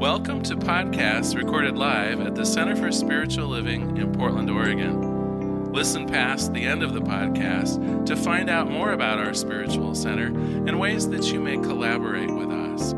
Welcome to podcasts recorded live at the Center for Spiritual Living in Portland, Oregon. Listen past the end of the podcast to find out more about our spiritual center and ways that you may collaborate with us.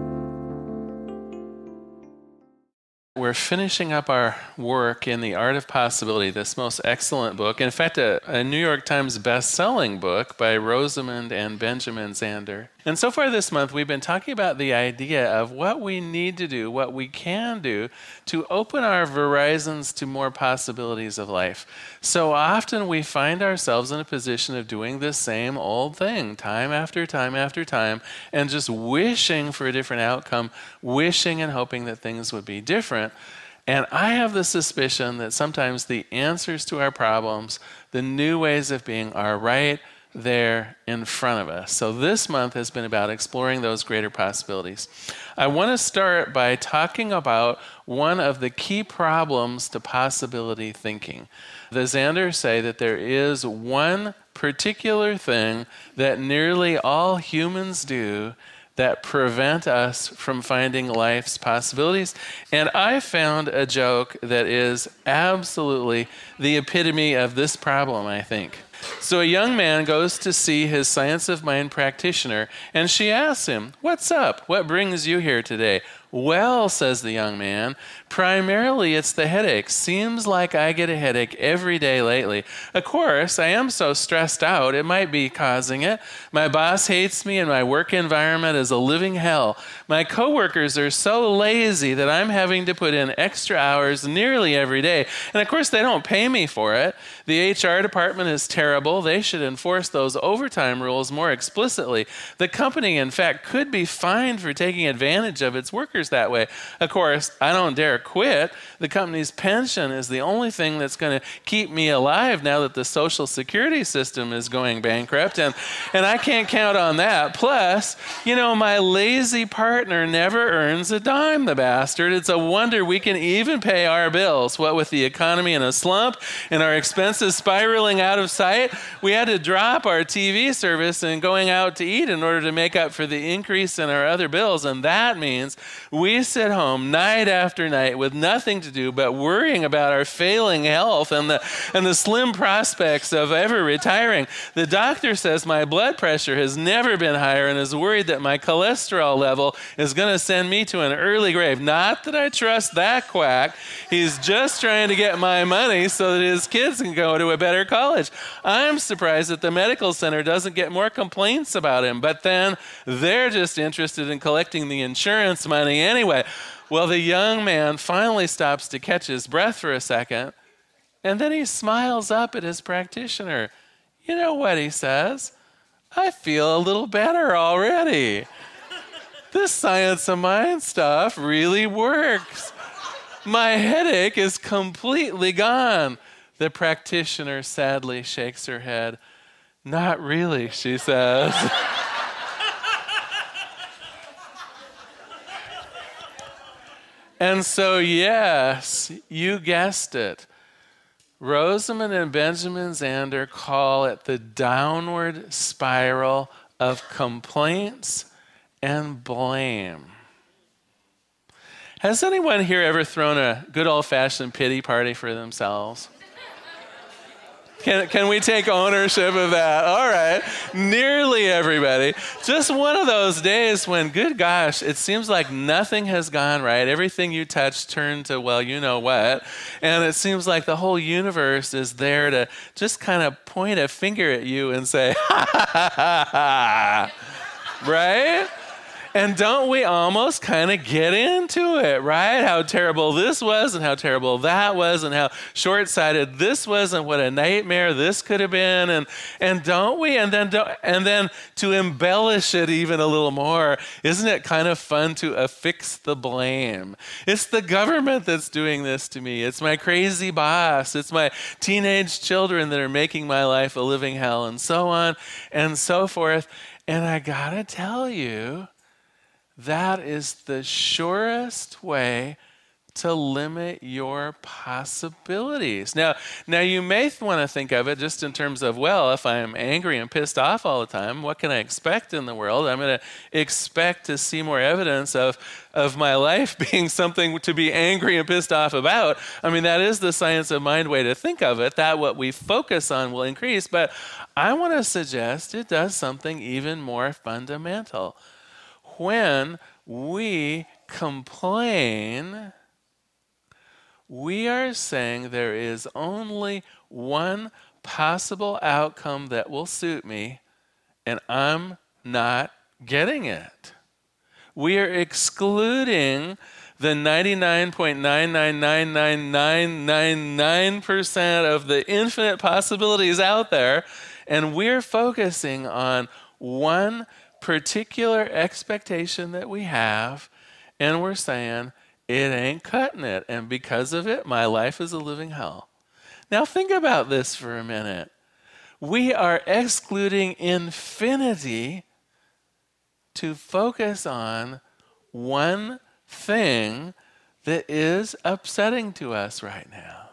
We're finishing up our work in The Art of Possibility, this most excellent book. In fact, a, a New York Times best-selling book by Rosamond and Benjamin Zander. And so far this month, we've been talking about the idea of what we need to do, what we can do to open our horizons to more possibilities of life. So often we find ourselves in a position of doing the same old thing time after time after time and just wishing for a different outcome, wishing and hoping that things would be different. And I have the suspicion that sometimes the answers to our problems, the new ways of being, are right there in front of us. So, this month has been about exploring those greater possibilities. I want to start by talking about one of the key problems to possibility thinking. The Zanders say that there is one particular thing that nearly all humans do that prevent us from finding life's possibilities. And I found a joke that is absolutely the epitome of this problem, I think. So a young man goes to see his science of mind practitioner, and she asks him, What's up? What brings you here today? Well, says the young man, primarily it's the headache. Seems like I get a headache every day lately. Of course, I am so stressed out, it might be causing it. My boss hates me, and my work environment is a living hell. My coworkers are so lazy that I'm having to put in extra hours nearly every day. And of course, they don't pay me for it. The HR department is terrible. They should enforce those overtime rules more explicitly. The company, in fact, could be fined for taking advantage of its workers that way. Of course, I don't dare quit. The company's pension is the only thing that's going to keep me alive now that the social security system is going bankrupt, and, and I can't count on that. Plus, you know, my lazy partner never earns a dime, the bastard. It's a wonder we can even pay our bills. What with the economy in a slump and our expenses spiraling out of sight, we had to drop our TV service and going out to eat in order to make up for the increase in our other bills, and that means we sit home night after night with nothing to do but worrying about our failing health and the, and the slim prospects of ever retiring. The doctor says my blood pressure has never been higher and is worried that my cholesterol level is going to send me to an early grave. Not that I trust that quack. He's just trying to get my money so that his kids can go to a better college. I'm surprised that the medical center doesn't get more complaints about him, but then they're just interested in collecting the insurance money anyway. Well, the young man finally stops to catch his breath for a second, and then he smiles up at his practitioner. You know what he says? I feel a little better already. this science of mind stuff really works. My headache is completely gone. The practitioner sadly shakes her head. Not really, she says. And so, yes, you guessed it. Rosamond and Benjamin Zander call it the downward spiral of complaints and blame. Has anyone here ever thrown a good old fashioned pity party for themselves? Can, can we take ownership of that? All right. Nearly everybody. Just one of those days when, good gosh, it seems like nothing has gone right. Everything you touch turned to, well, you know what. And it seems like the whole universe is there to just kind of point a finger at you and say, ha ha ha ha. Right? And don't we almost kind of get into it, right? How terrible this was and how terrible that was and how short-sighted this was and what a nightmare this could have been and and don't we? And then and then to embellish it even a little more, isn't it kind of fun to affix the blame? It's the government that's doing this to me. It's my crazy boss. It's my teenage children that are making my life a living hell and so on and so forth. And I got to tell you, that is the surest way to limit your possibilities. Now, now you may want to think of it just in terms of, well, if I'm angry and pissed off all the time, what can I expect in the world? I'm going to expect to see more evidence of of my life being something to be angry and pissed off about. I mean, that is the science of mind way to think of it. That what we focus on will increase, but I want to suggest it does something even more fundamental. When we complain, we are saying there is only one possible outcome that will suit me, and I'm not getting it. We are excluding the 99.9999999% of the infinite possibilities out there, and we're focusing on one particular expectation that we have, and we're saying, it ain't cutting it. And because of it, my life is a living hell. Now, think about this for a minute. We are excluding infinity to focus on one thing that is upsetting to us right now.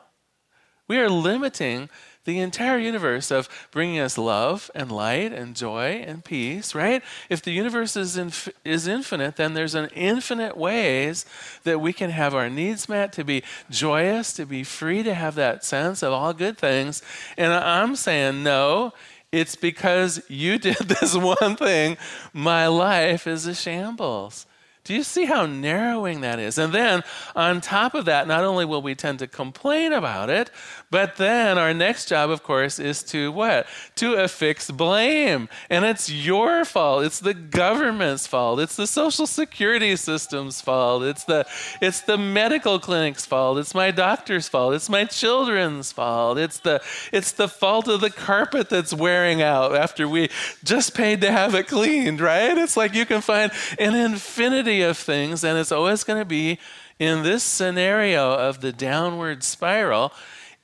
We are limiting the entire universe of bringing us love and light and joy and peace, right? If the universe is, inf- is infinite, then there's an infinite ways that we can have our needs met, to be joyous, to be free, to have that sense of all good things. And I'm saying, no, it's because you did this one thing. My life is a shambles. Do you see how narrowing that is? And then on top of that, not only will we tend to complain about it, but then our next job, of course, is to what? To affix blame. And it's your fault. It's the government's fault. It's the social security system's fault. It's the it's the medical clinic's fault. It's my doctor's fault. It's my children's fault. It's the it's the fault of the carpet that's wearing out after we just paid to have it cleaned, right? It's like you can find an infinity of things, and it's always going to be in this scenario of the downward spiral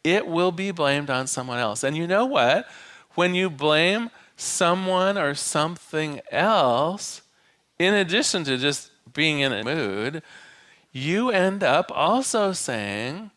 it will be blamed on someone else. And you know what? When you blame someone or something else, in addition to just being in a mood, you end up also saying,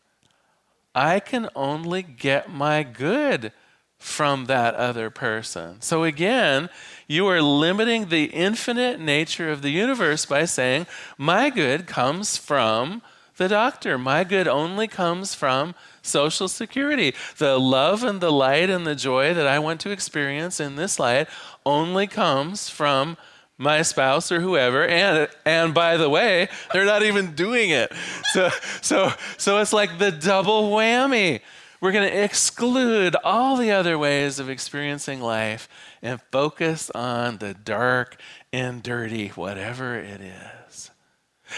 I can only get my good from that other person. So again, you are limiting the infinite nature of the universe by saying, My good comes from the doctor. My good only comes from Social Security. The love and the light and the joy that I want to experience in this light only comes from my spouse or whoever and and by the way they're not even doing it so so so it's like the double whammy we're going to exclude all the other ways of experiencing life and focus on the dark and dirty whatever it is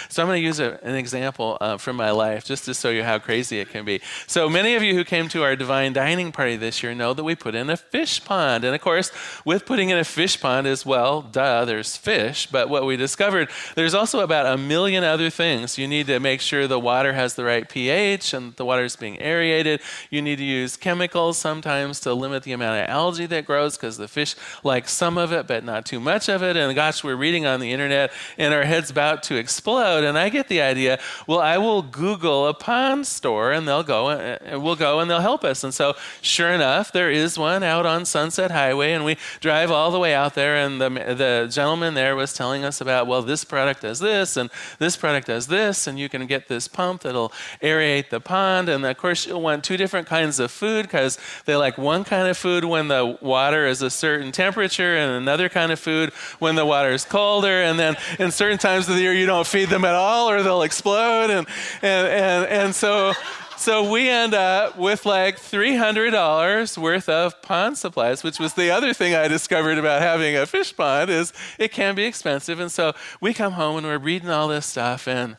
so I'm going to use a, an example uh, from my life just to show you how crazy it can be. So many of you who came to our divine dining party this year know that we put in a fish pond. And of course, with putting in a fish pond as well, duh, there's fish. But what we discovered, there's also about a million other things. You need to make sure the water has the right pH and the water is being aerated. You need to use chemicals sometimes to limit the amount of algae that grows because the fish like some of it, but not too much of it. And gosh, we're reading on the internet and our head's about to explode explode. And I get the idea, well, I will Google a pond store and they'll go uh, uh, and we'll go and they'll help us. And so sure enough, there is one out on Sunset Highway and we drive all the way out there and the, the gentleman there was telling us about, well, this product does this and this product does this and you can get this pump that'll aerate the pond. And of course, you'll want two different kinds of food because they like one kind of food when the water is a certain temperature and another kind of food when the water is colder. And then in certain times of the year, you don't feed them at all or they'll explode. And, and, and, and so, so we end up with like $300 worth of pond supplies, which was the other thing I discovered about having a fish pond is it can be expensive. And so we come home and we're reading all this stuff and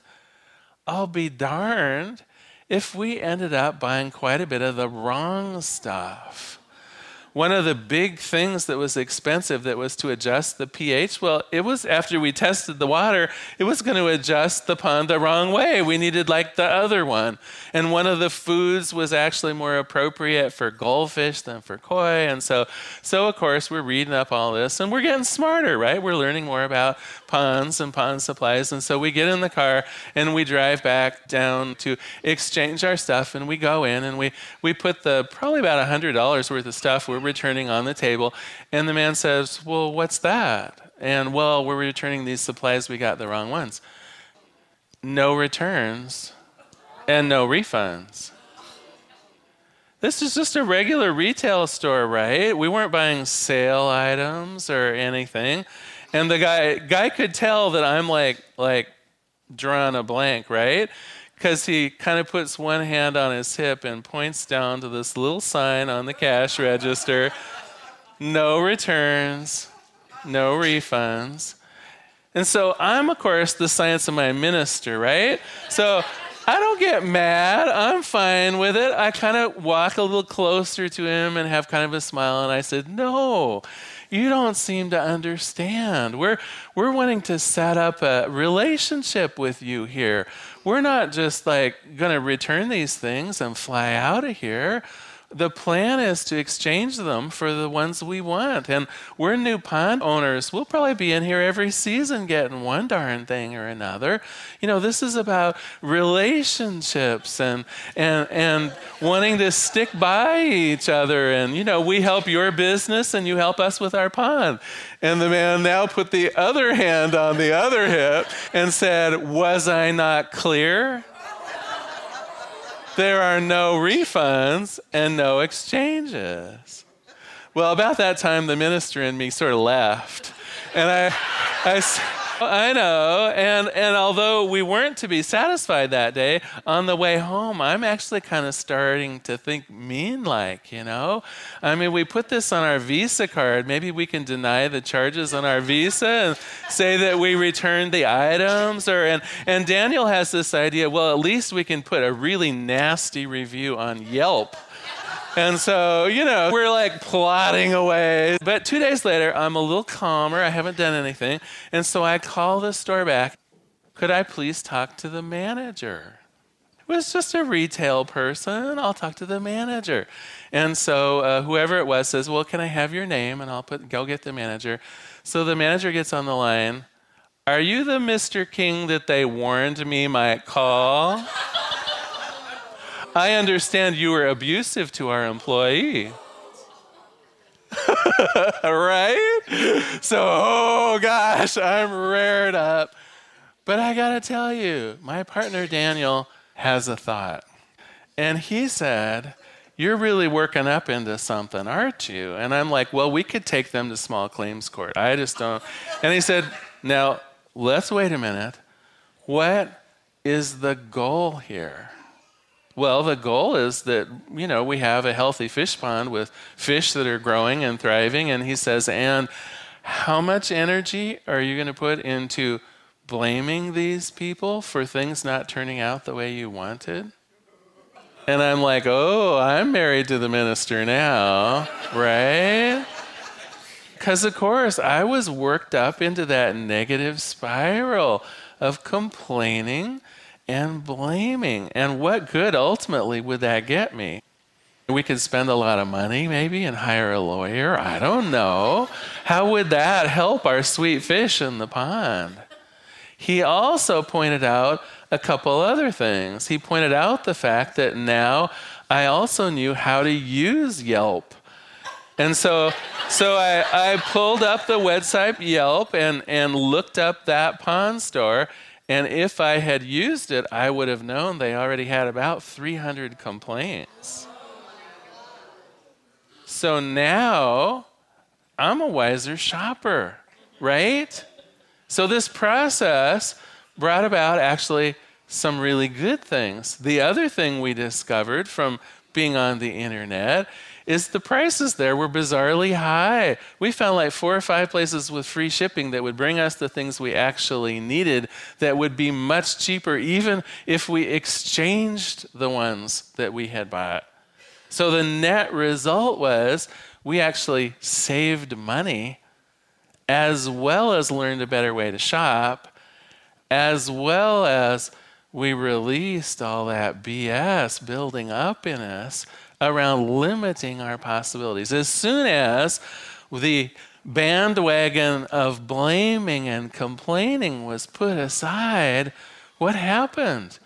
I'll be darned if we ended up buying quite a bit of the wrong stuff. One of the big things that was expensive that was to adjust the pH, well, it was after we tested the water, it was going to adjust the pond the wrong way. We needed like the other one. And one of the foods was actually more appropriate for goldfish than for koi. And so, so of course, we're reading up all this and we're getting smarter, right? We're learning more about ponds and pond supplies. And so we get in the car and we drive back down to exchange our stuff and we go in and we, we put the probably about $100 worth of stuff we're returning on the table. And the man says, Well, what's that? And well, we're returning these supplies, we got the wrong ones. No returns and no refunds. This is just a regular retail store, right? We weren't buying sale items or anything. And the guy guy could tell that I'm like like drawing a blank, right? Because he kind of puts one hand on his hip and points down to this little sign on the cash register no returns, no refunds. And so I'm, of course, the science of mind minister, right? So I don't get mad. I'm fine with it. I kind of walk a little closer to him and have kind of a smile. And I said, No, you don't seem to understand. We're, we're wanting to set up a relationship with you here. We're not just like going to return these things and fly out of here the plan is to exchange them for the ones we want. And we're new pond owners. We'll probably be in here every season getting one darn thing or another. You know, this is about relationships and and and wanting to stick by each other. And you know, we help your business and you help us with our pond. And the man now put the other hand on the other hip and said, Was I not clear? There are no refunds and no exchanges. Well, about that time, the minister and me sort of left. And I, I, I know. And, and although we weren't to be satisfied that day, on the way home, I'm actually kind of starting to think mean like, you know? I mean, we put this on our Visa card. Maybe we can deny the charges on our Visa and say that we returned the items. Or, and, and Daniel has this idea well, at least we can put a really nasty review on Yelp and so, you know, we're like plotting away. But two days later, I'm a little calmer. I haven't done anything. And so I call the store back. Could I please talk to the manager? It was just a retail person. I'll talk to the manager. And so uh, whoever it was says, Well, can I have your name? And I'll put, go get the manager. So the manager gets on the line. Are you the Mr. King that they warned me might call? I understand you were abusive to our employee. right? So, oh gosh, I'm rared up. But I got to tell you, my partner Daniel has a thought. And he said, You're really working up into something, aren't you? And I'm like, Well, we could take them to small claims court. I just don't. And he said, Now, let's wait a minute. What is the goal here? Well, the goal is that, you know, we have a healthy fish pond with fish that are growing and thriving. And he says, and how much energy are you going to put into blaming these people for things not turning out the way you wanted? And I'm like, oh, I'm married to the minister now, right? Because, of course, I was worked up into that negative spiral of complaining and blaming. And what good ultimately would that get me? We could spend a lot of money maybe and hire a lawyer. I don't know. How would that help our sweet fish in the pond? He also pointed out a couple other things. He pointed out the fact that now I also knew how to use Yelp. And so, so I, I pulled up the website Yelp and, and looked up that pond store and if I had used it, I would have known they already had about 300 complaints. So now I'm a wiser shopper, right? So this process brought about actually some really good things. The other thing we discovered from being on the internet is the prices there were bizarrely high. We found like four or five places with free shipping that would bring us the things we actually needed that would be much cheaper, even if we exchanged the ones that we had bought. So the net result was we actually saved money as well as learned a better way to shop, as well as we released all that BS building up in us around limiting our possibilities. As soon as the bandwagon of blaming and complaining was put aside, what happened?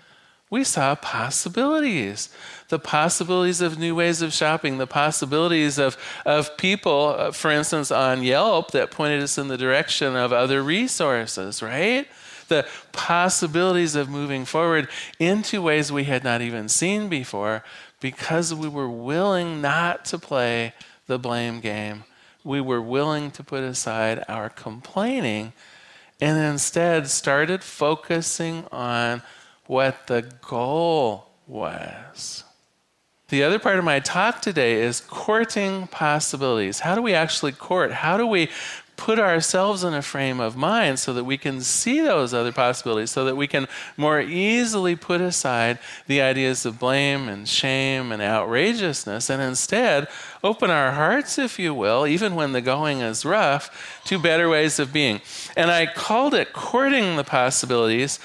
We saw possibilities. The possibilities of new ways of shopping, the possibilities of, of people, uh, for instance, on Yelp that pointed us in the direction of other resources, right? The possibilities of moving forward into ways we had not even seen before because we were willing not to play the blame game we were willing to put aside our complaining and instead started focusing on what the goal was. The other part of my talk today is courting possibilities. How do we actually court? How do we put ourselves in a frame of mind so that we can see those other possibilities, so that we can more easily put aside the ideas of blame and shame and outrageousness and instead open our hearts, if you will, even when the going is rough, to better ways of being. And I called it courting the possibilities.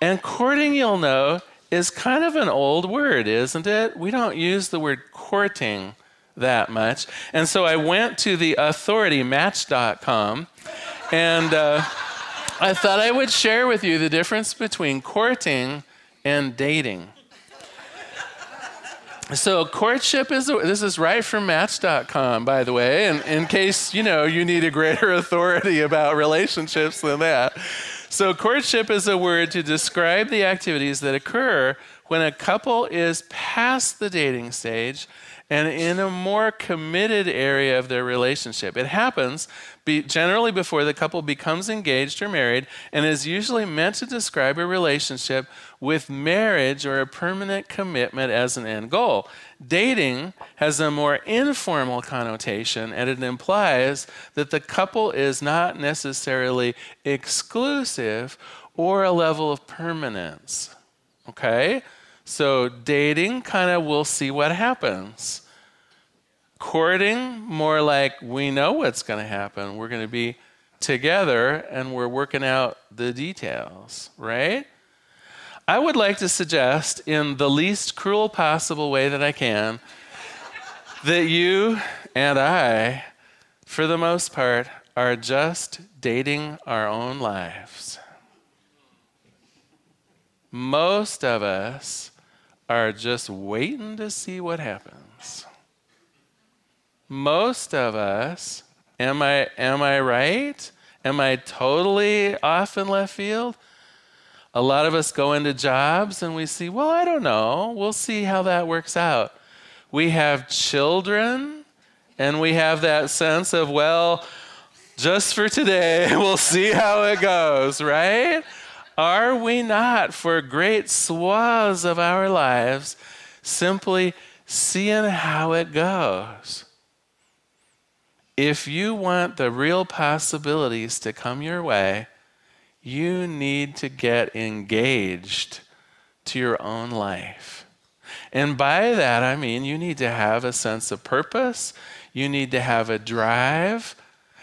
And courting, you'll know, is kind of an old word, isn't it? We don't use the word courting that much. And so I went to the authority, match.com, and uh, I thought I would share with you the difference between courting and dating. So courtship is this is right from match.com by the way and in case you know you need a greater authority about relationships than that. So courtship is a word to describe the activities that occur when a couple is past the dating stage and in a more committed area of their relationship. It happens be generally before the couple becomes engaged or married and is usually meant to describe a relationship with marriage or a permanent commitment as an end goal. Dating has a more informal connotation and it implies that the couple is not necessarily exclusive or a level of permanence. Okay? So, dating, kind of, we'll see what happens. Courting, more like we know what's going to happen. We're going to be together and we're working out the details, right? I would like to suggest, in the least cruel possible way that I can, that you and I, for the most part, are just dating our own lives. Most of us are just waiting to see what happens. Most of us, am I, am I right? Am I totally off in left field? A lot of us go into jobs and we see, well, I don't know. We'll see how that works out. We have children and we have that sense of, well, just for today, we'll see how it goes, right? Are we not, for great swaths of our lives, simply seeing how it goes? If you want the real possibilities to come your way, you need to get engaged to your own life. And by that, I mean you need to have a sense of purpose, you need to have a drive,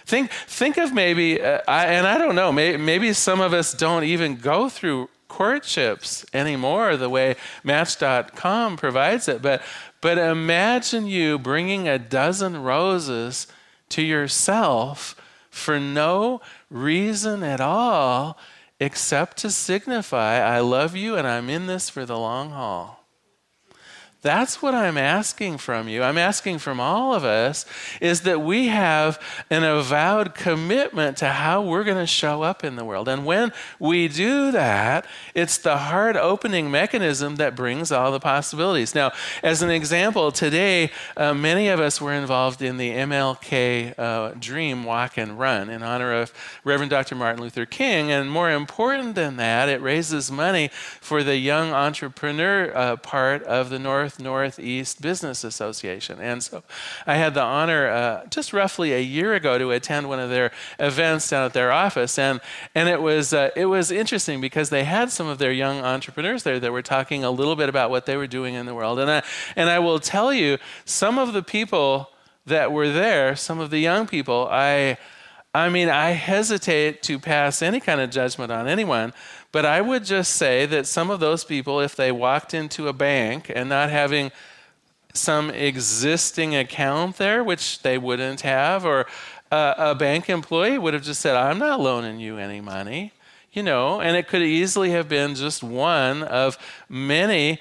Think, think of maybe, uh, I, and I don't know, may, maybe some of us don't even go through courtships anymore the way Match.com provides it. But, but imagine you bringing a dozen roses to yourself for no reason at all except to signify, I love you and I'm in this for the long haul. That's what I'm asking from you. I'm asking from all of us is that we have an avowed commitment to how we're going to show up in the world. And when we do that, it's the heart opening mechanism that brings all the possibilities. Now, as an example, today, uh, many of us were involved in the MLK uh, Dream Walk and Run in honor of Reverend Dr. Martin Luther King. And more important than that, it raises money for the young entrepreneur uh, part of the North North Northeast Business Association. And so I had the honor uh, just roughly a year ago to attend one of their events down at their office. And, and it, was, uh, it was interesting because they had some of their young entrepreneurs there that were talking a little bit about what they were doing in the world. And I, and I will tell you, some of the people that were there, some of the young people, I, I mean, I hesitate to pass any kind of judgment on anyone, but I would just say that some of those people, if they walked into a bank and not having some existing account there, which they wouldn't have, or a, a bank employee would have just said, I'm not loaning you any money, you know, and it could easily have been just one of many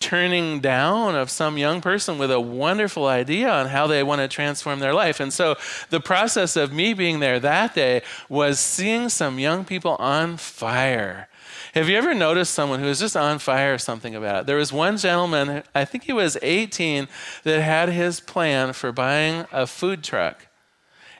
turning down of some young person with a wonderful idea on how they want to transform their life. And so the process of me being there that day was seeing some young people on fire. Have you ever noticed someone who is just on fire or something about it? There was one gentleman, I think he was 18, that had his plan for buying a food truck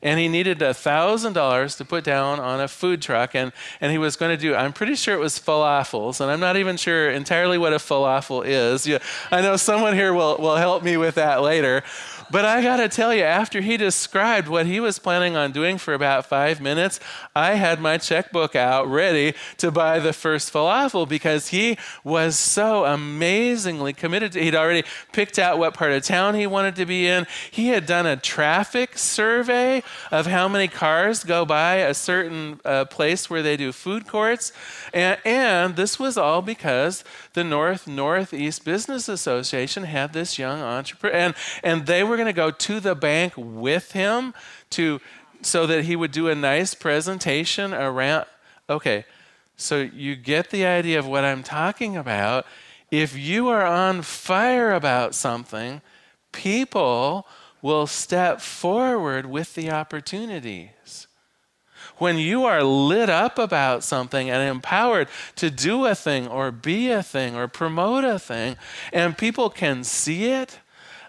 and he needed a thousand dollars to put down on a food truck and, and he was going to do i'm pretty sure it was falafels and i'm not even sure entirely what a falafel is i know someone here will, will help me with that later but I got to tell you, after he described what he was planning on doing for about five minutes, I had my checkbook out ready to buy the first falafel because he was so amazingly committed. To, he'd already picked out what part of town he wanted to be in. He had done a traffic survey of how many cars go by a certain uh, place where they do food courts. And, and this was all because the North Northeast Business Association had this young entrepreneur, and, and they were going to go to the bank with him to so that he would do a nice presentation around. Okay, so you get the idea of what I'm talking about. If you are on fire about something, people will step forward with the opportunities when you are lit up about something and empowered to do a thing or be a thing or promote a thing, and people can see it,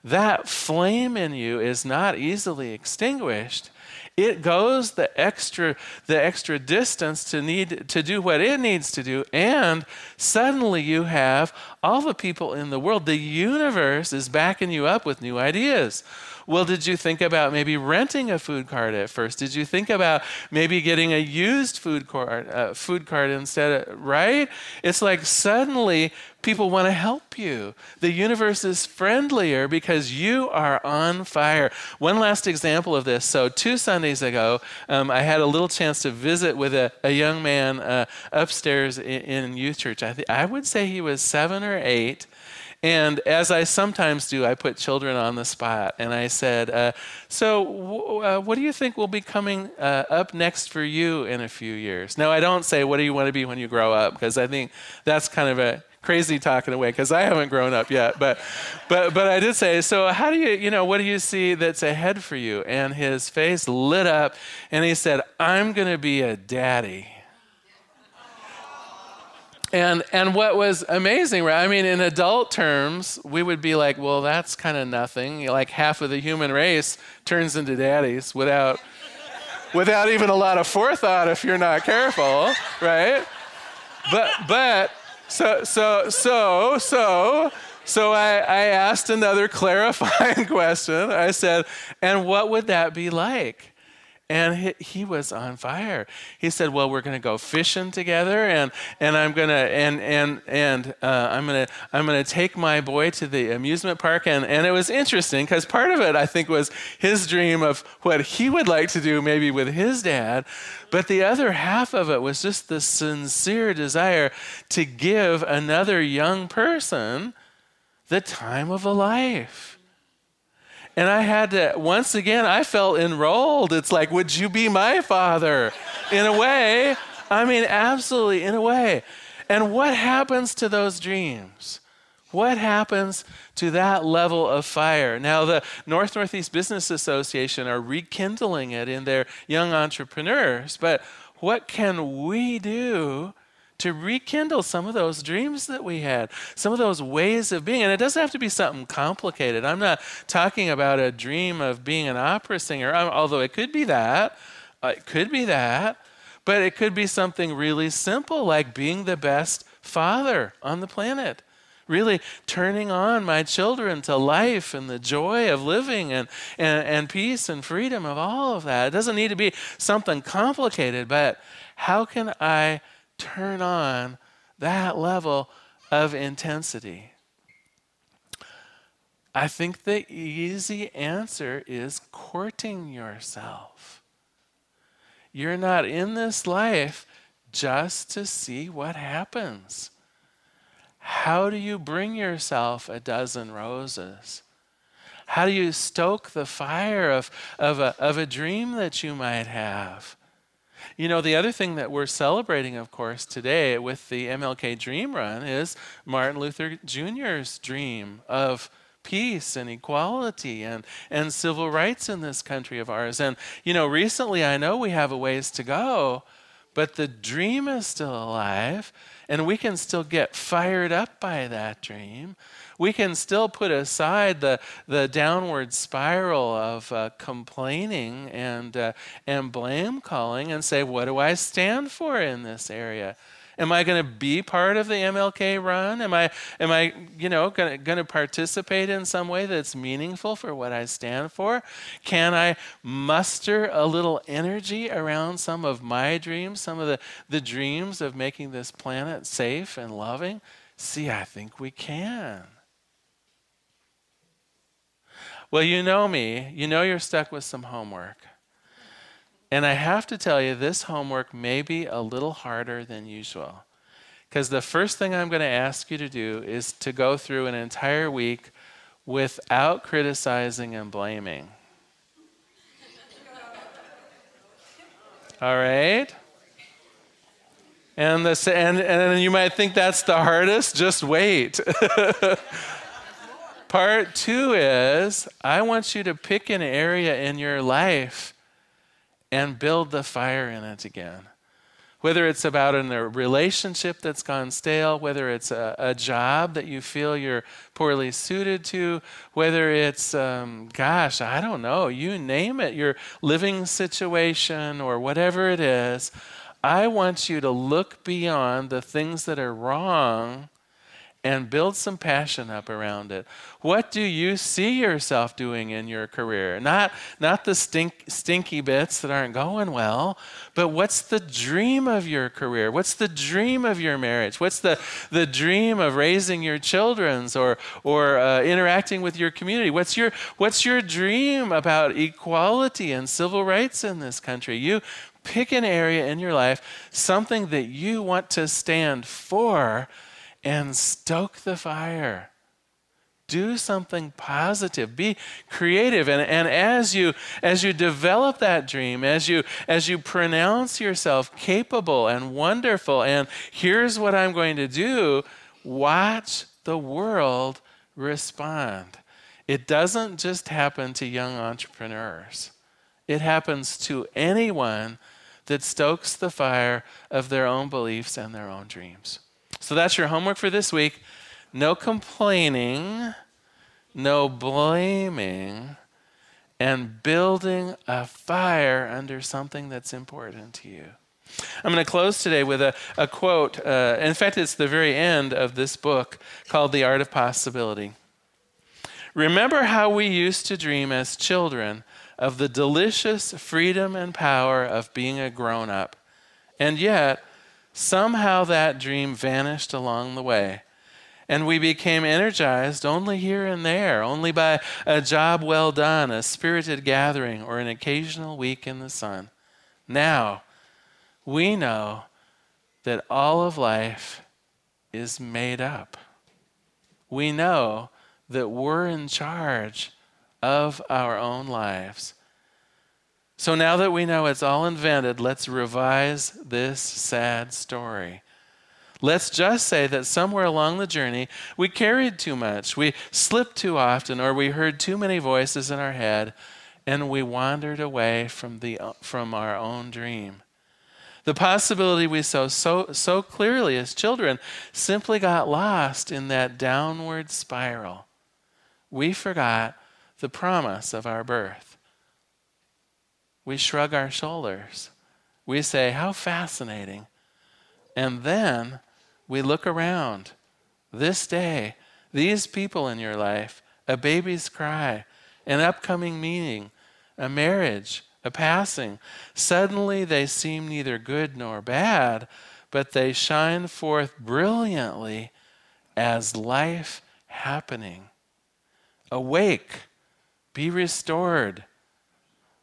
that flame in you is not easily extinguished. It goes the extra the extra distance to need to do what it needs to do and suddenly you have all the people in the world the universe is backing you up with new ideas well, did you think about maybe renting a food cart at first? Did you think about maybe getting a used food cart, uh, food cart instead of, right? It's like suddenly people want to help you. The universe is friendlier because you are on fire. One last example of this. So, two Sundays ago, um, I had a little chance to visit with a, a young man uh, upstairs in, in youth church. I, th- I would say he was seven or eight. And as I sometimes do, I put children on the spot. And I said, uh, So, w- uh, what do you think will be coming uh, up next for you in a few years? Now, I don't say, What do you want to be when you grow up? Because I think that's kind of a crazy talking away because I haven't grown up yet. But, but, but I did say, so how do you, you know, what do you see that's ahead for you? And his face lit up and he said, I'm going to be a daddy. And and what was amazing, right? I mean, in adult terms, we would be like, well, that's kind of nothing. Like half of the human race turns into daddies without without even a lot of forethought if you're not careful, right? But but so so so so so I, I asked another clarifying question. I said, and what would that be like? And he, he, was on fire. He said, "Well, we're going to go fishing together, and and I'm going to and and and uh, I'm to I'm to take my boy to the amusement park." And and it was interesting because part of it I think was his dream of what he would like to do maybe with his dad, but the other half of it was just the sincere desire to give another young person the time of a life. And I had to, once again, I felt enrolled. It's like, would you be my father? In a way, I mean, absolutely, in a way. And what happens to those dreams? What happens to that level of fire? Now, the North Northeast Business Association are rekindling it in their young entrepreneurs, but what can we do to rekindle some of those dreams that we had, some of those ways of being. And it doesn't have to be something complicated. I'm not talking about a dream of being an opera singer, although it could be that. Uh, it could be that. But it could be something really simple, like being the best father on the planet really turning on my children to life and the joy of living and, and, and peace and freedom of all of that. It doesn't need to be something complicated, but how can I turn on that level of intensity. I think the easy answer is courting yourself. You're not in this life just to see what happens. How do you bring yourself a dozen roses? How do you stoke the fire of, of, a, of a dream that you might have? You know, the other thing that we're celebrating, of course, today with the MLK Dream Run is Martin Luther Jr.'s dream of peace and equality and, and civil rights in this country of ours. And, you know, recently I know we have a ways to go, but the dream is still alive, and we can still get fired up by that dream. We can still put aside the, the downward spiral of uh, complaining and, uh, and blame calling and say, What do I stand for in this area? Am I going to be part of the MLK run? Am I, am I you know, going to participate in some way that's meaningful for what I stand for? Can I muster a little energy around some of my dreams, some of the, the dreams of making this planet safe and loving? See, I think we can. Well, you know me. You know you're stuck with some homework. And I have to tell you, this homework may be a little harder than usual. Because the first thing I'm going to ask you to do is to go through an entire week without criticizing and blaming. All right? And, the, and, and you might think that's the hardest. Just wait. Part two is I want you to pick an area in your life and build the fire in it again. Whether it's about in a relationship that's gone stale, whether it's a, a job that you feel you're poorly suited to, whether it's, um, gosh, I don't know, you name it, your living situation or whatever it is, I want you to look beyond the things that are wrong and build some passion up around it. What do you see yourself doing in your career? Not, not the stink, stinky bits that aren't going well, but what's the dream of your career? What's the dream of your marriage? What's the, the dream of raising your children's or, or uh, interacting with your community? What's your, what's your dream about equality and civil rights in this country? You pick an area in your life, something that you want to stand for and stoke the fire. Do something positive. Be creative. And, and as you as you develop that dream, as you as you pronounce yourself capable and wonderful, and here's what I'm going to do, watch the world respond. It doesn't just happen to young entrepreneurs. It happens to anyone that stokes the fire of their own beliefs and their own dreams. So that's your homework for this week. No complaining, no blaming, and building a fire under something that's important to you. I'm going to close today with a, a quote. Uh, in fact, it's the very end of this book called The Art of Possibility. Remember how we used to dream as children of the delicious freedom and power of being a grown up. And yet, Somehow that dream vanished along the way. And we became energized only here and there, only by a job well done, a spirited gathering, or an occasional week in the sun. Now, we know that all of life is made up. We know that we're in charge of our own lives. So now that we know it's all invented, let's revise this sad story. Let's just say that somewhere along the journey, we carried too much, we slipped too often, or we heard too many voices in our head, and we wandered away from, the, from our own dream. The possibility we saw so, so clearly as children simply got lost in that downward spiral. We forgot the promise of our birth we shrug our shoulders. We say, How fascinating. And then we look around. This day, these people in your life, a baby's cry, an upcoming meeting, a marriage, a passing, suddenly they seem neither good nor bad, but they shine forth brilliantly as life happening. awake, be restored.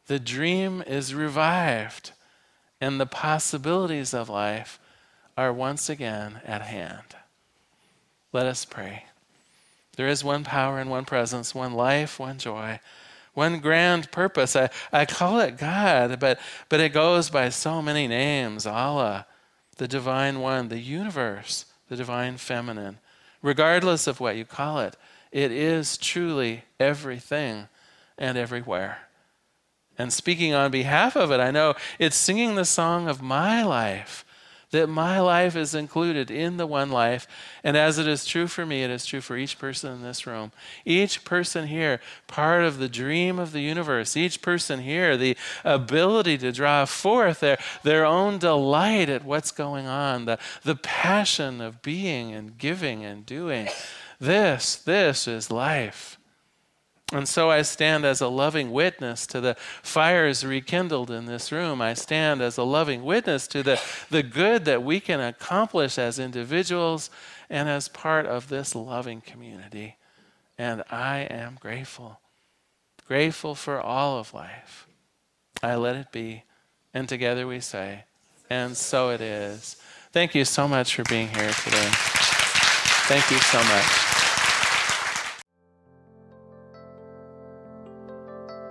The dream is revived, and the possibilities of life are once again at hand. Let us pray. There is one power and one presence, one life, one joy, one grand purpose. I, I call it God, but, but it goes by so many names Allah, the divine one, the universe, the divine feminine. Regardless of what you call it, it is truly everything and everywhere. And speaking on behalf of it, I know it's singing the song of my life that my life is included in the one life. And as it is true for me, it is true for each person in this room. Each person here, part of the dream of the universe. Each person here, the ability to draw forth their, their own delight at what's going on, the, the passion of being and giving and doing. This, this is life. And so I stand as a loving witness to the fires rekindled in this room. I stand as a loving witness to the, the good that we can accomplish as individuals and as part of this loving community. And I am grateful. Grateful for all of life. I let it be. And together we say, and so it is. Thank you so much for being here today. Thank you so much.